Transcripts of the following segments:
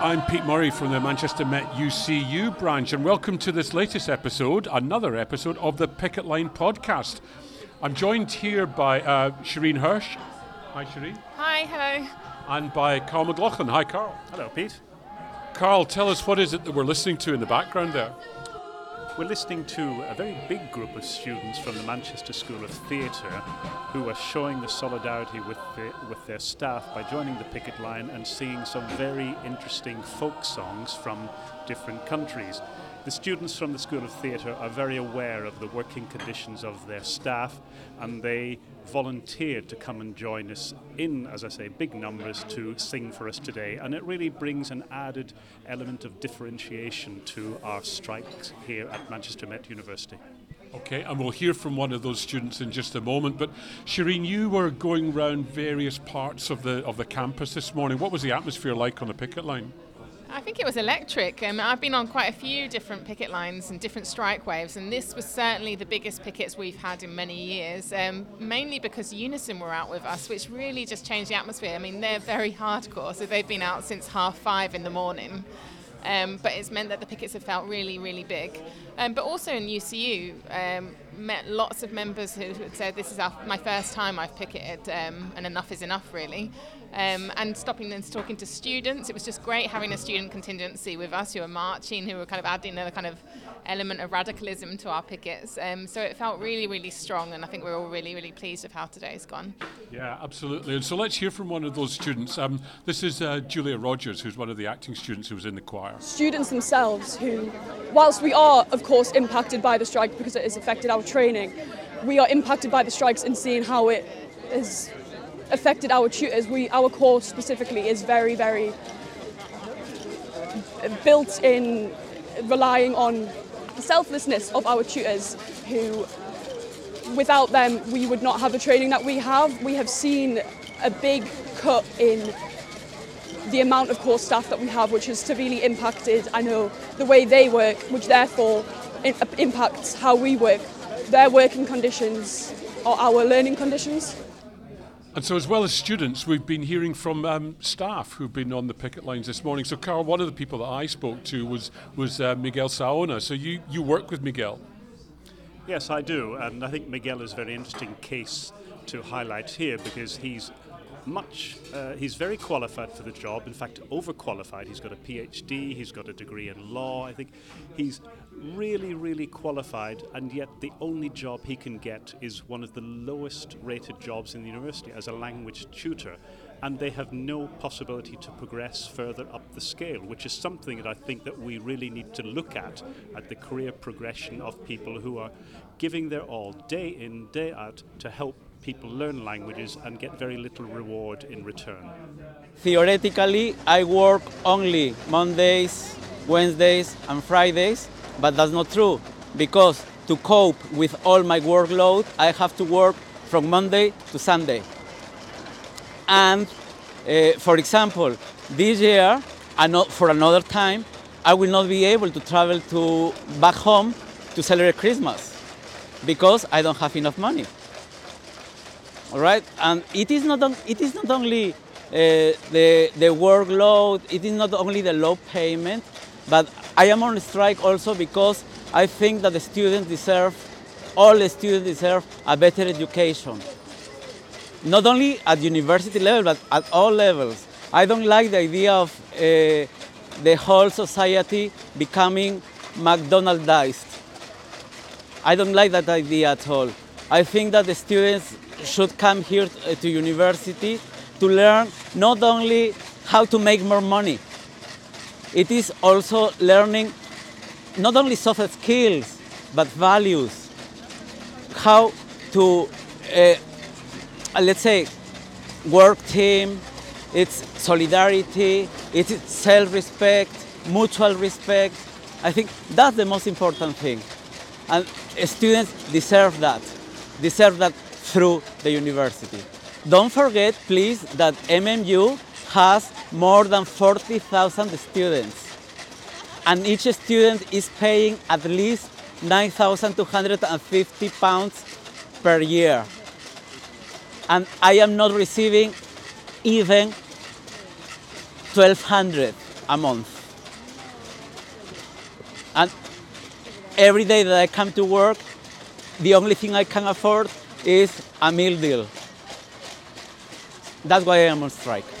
Pete Murray from the Manchester Met UCU branch, and welcome to this latest episode, another episode of the Picket Line podcast. I'm joined here by uh, Shireen Hirsch. Hi, Shireen. Hi, hello. And by Carl McLaughlin. Hi, Carl. Hello, Pete. Carl, tell us what is it that we're listening to in the background there? We're listening to a very big group of students from the Manchester School of Theatre who are showing the solidarity with, the, with their staff by joining the picket line and singing some very interesting folk songs from different countries. The students from the School of Theatre are very aware of the working conditions of their staff and they volunteered to come and join us in, as I say, big numbers to sing for us today. And it really brings an added element of differentiation to our strikes here at Manchester Met University. Okay, and we'll hear from one of those students in just a moment. But Shireen, you were going around various parts of the of the campus this morning. What was the atmosphere like on the picket line? I think it was electric. Um, I've been on quite a few different picket lines and different strike waves, and this was certainly the biggest pickets we've had in many years, um, mainly because Unison were out with us, which really just changed the atmosphere. I mean, they're very hardcore, so they've been out since half five in the morning. Um, but it's meant that the pickets have felt really, really big. Um, but also in UCU, met lots of members who had said, This is our, my first time I've picketed, um, and enough is enough, really. Um, and stopping and talking to students. It was just great having a student contingency with us who were marching, who were kind of adding another kind of element of radicalism to our pickets. Um, so it felt really, really strong, and I think we're all really, really pleased with how today's gone. Yeah, absolutely. And so let's hear from one of those students. Um, this is uh, Julia Rogers, who's one of the acting students who was in the choir. Students themselves who, whilst we are, of course, impacted by the strike because it has affected our training, we are impacted by the strikes and seeing how it has affected our tutors. We, our course specifically is very, very built in relying on the selflessness of our tutors who without them we would not have the training that we have. We have seen a big cut in the amount of course staff that we have which has severely impacted I know the way they work which therefore impacts how we work their working conditions or our learning conditions. And so, as well as students, we've been hearing from um, staff who've been on the picket lines this morning. So, Carl, one of the people that I spoke to was was uh, Miguel Saona. So, you you work with Miguel. Yes, I do, and I think Miguel is a very interesting case to highlight here because he's much. Uh, he's very qualified for the job. In fact, overqualified. He's got a PhD. He's got a degree in law. I think he's really, really qualified, and yet the only job he can get is one of the lowest rated jobs in the university as a language tutor. And they have no possibility to progress further up the scale, which is something that I think that we really need to look at at the career progression of people who are giving their all day in, day out to help people learn languages and get very little reward in return. Theoretically, I work only Mondays, Wednesdays, and Fridays, but that's not true because to cope with all my workload, I have to work from Monday to Sunday. And uh, for example, this year, for another time, I will not be able to travel to back home to celebrate Christmas because I don't have enough money. All right, and it is not it is not only uh, the the workload, it is not only the low payment, but I am on strike also because I think that the students deserve, all the students deserve a better education. Not only at university level, but at all levels. I don't like the idea of uh, the whole society becoming McDonaldized. I don't like that idea at all. I think that the students should come here to university to learn not only how to make more money, it is also learning not only soft skills but values. How to uh, let's say work team it's solidarity it's self-respect mutual respect. I think that's the most important thing. And students deserve that deserve that through the university. Don't forget please that mmu has more than 40,000 students. And each student is paying at least 9,250 pounds per year. And I am not receiving even 1,200 a month. And every day that I come to work, the only thing I can afford is a meal deal. That's why I am on strike.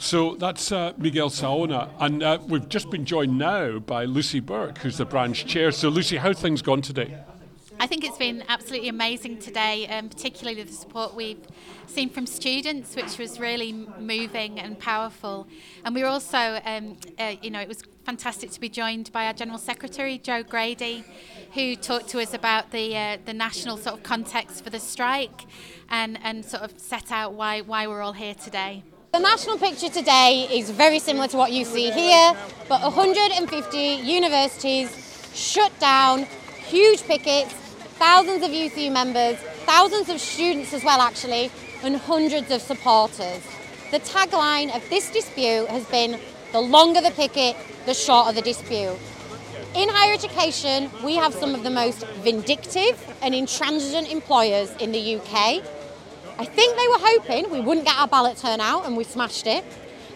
So that's uh, Miguel Saona, and uh, we've just been joined now by Lucy Burke, who's the branch chair. So, Lucy, how things gone today? I think it's been absolutely amazing today, um, particularly the support we've seen from students, which was really moving and powerful. And we were also, um, uh, you know, it was fantastic to be joined by our General Secretary, Jo Grady, who talked to us about the uh, the national sort of context for the strike and, and sort of set out why, why we're all here today. The national picture today is very similar to what you see here, but 150 universities shut down, huge pickets, thousands of UCU members, thousands of students as well actually, and hundreds of supporters. The tagline of this dispute has been the longer the picket, the shorter the dispute. In higher education, we have some of the most vindictive and intransigent employers in the UK I think they were hoping we wouldn't get our ballot turnout and we smashed it.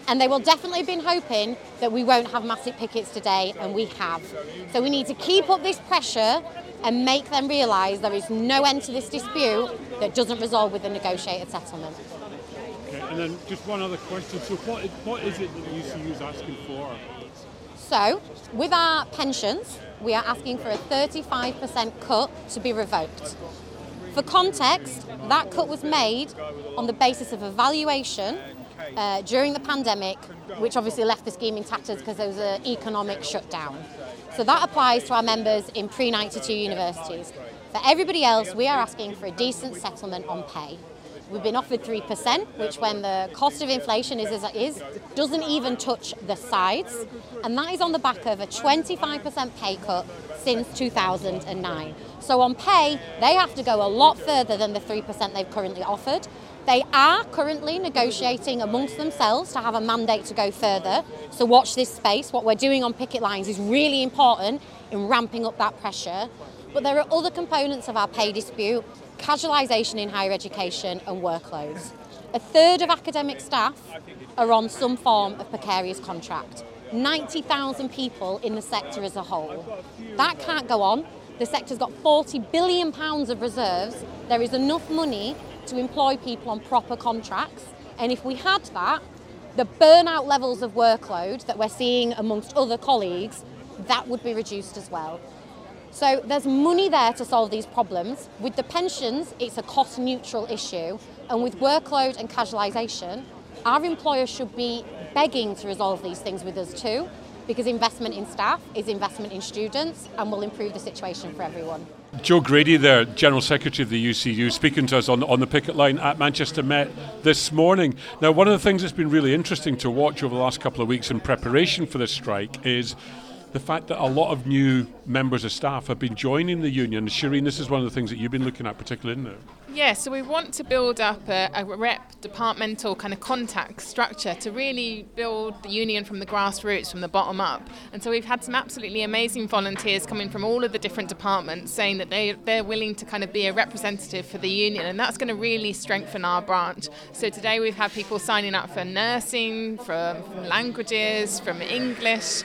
And they will definitely have been hoping that we won't have massive pickets today, and we have. So we need to keep up this pressure and make them realise there is no end to this dispute that doesn't resolve with a negotiated settlement. Okay, and then just one other question. So, what is, what is it that the UCU is asking for? So, with our pensions, we are asking for a 35% cut to be revoked. For context, that cut was made on the basis of evaluation uh, during the pandemic, which obviously left the scheme in tatters because there was an economic shutdown. So that applies to our members in pre 92 universities. For everybody else, we are asking for a decent settlement on pay. We've been offered 3%, which, when the cost of inflation is as it is, doesn't even touch the sides. And that is on the back of a 25% pay cut since 2009. So on pay, they have to go a lot further than the 3% they've currently offered. They are currently negotiating amongst themselves to have a mandate to go further. So watch this space. What we're doing on picket lines is really important in ramping up that pressure. But there are other components of our pay dispute casualisation in higher education and workloads. A third of academic staff are on some form of precarious contract. 90,000 people in the sector as a whole. That can't go on. The sector's got 40 billion pounds of reserves. There is enough money to employ people on proper contracts. And if we had that, the burnout levels of workload that we're seeing amongst other colleagues, that would be reduced as well. So there's money there to solve these problems. With the pensions, it's a cost neutral issue. And with workload and casualisation, our employers should be begging to resolve these things with us too, because investment in staff is investment in students and will improve the situation for everyone. Jo Grady, there, General Secretary of the UCU, speaking to us on, on the picket line at Manchester Met this morning. Now, one of the things that's been really interesting to watch over the last couple of weeks in preparation for this strike is the fact that a lot of new members of staff have been joining the union. Shireen, this is one of the things that you've been looking at particularly, isn't it? Yeah, so we want to build up a, a, rep departmental kind of contact structure to really build the union from the grassroots, from the bottom up. And so we've had some absolutely amazing volunteers coming from all of the different departments saying that they, they're willing to kind of be a representative for the union, and that's going to really strengthen our branch. So today we've had people signing up for nursing, from, from languages, from English.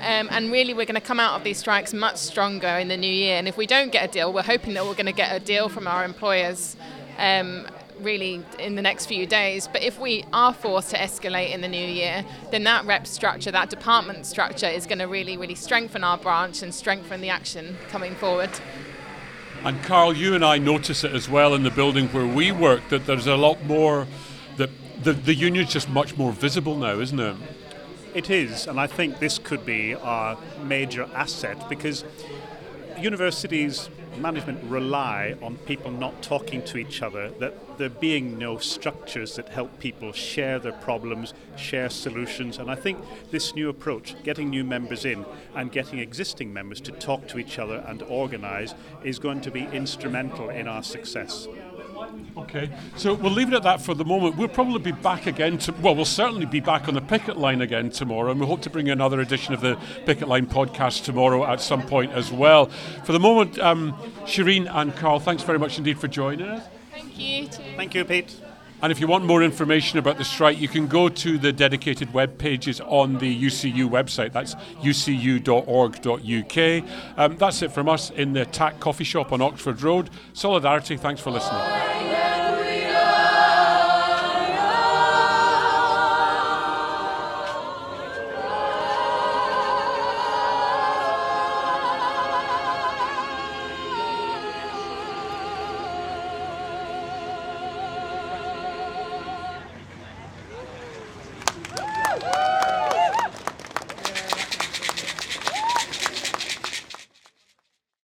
Um, and really, we're going to come out of these strikes much stronger in the new year. And if we don't get a deal, we're hoping that we're going to get a deal from our employers. Um, really in the next few days. But if we are forced to escalate in the new year, then that rep structure, that department structure, is going to really, really strengthen our branch and strengthen the action coming forward. And Carl, you and I notice it as well in the building where we work that there's a lot more, that the, the union's just much more visible now, isn't it? It is, and I think this could be our major asset because universities management rely on people not talking to each other, that there being no structures that help people share their problems, share solutions. And I think this new approach, getting new members in and getting existing members to talk to each other and organize, is going to be instrumental in our success. Okay, so we'll leave it at that for the moment. We'll probably be back again. To, well, we'll certainly be back on the picket line again tomorrow, and we hope to bring another edition of the Picket Line podcast tomorrow at some point as well. For the moment, um, Shireen and Carl, thanks very much indeed for joining us. Thank you. Thank you, Pete. And if you want more information about the strike, you can go to the dedicated web pages on the UCU website. That's ucu.org.uk. Um, that's it from us in the TAC coffee shop on Oxford Road. Solidarity, thanks for listening.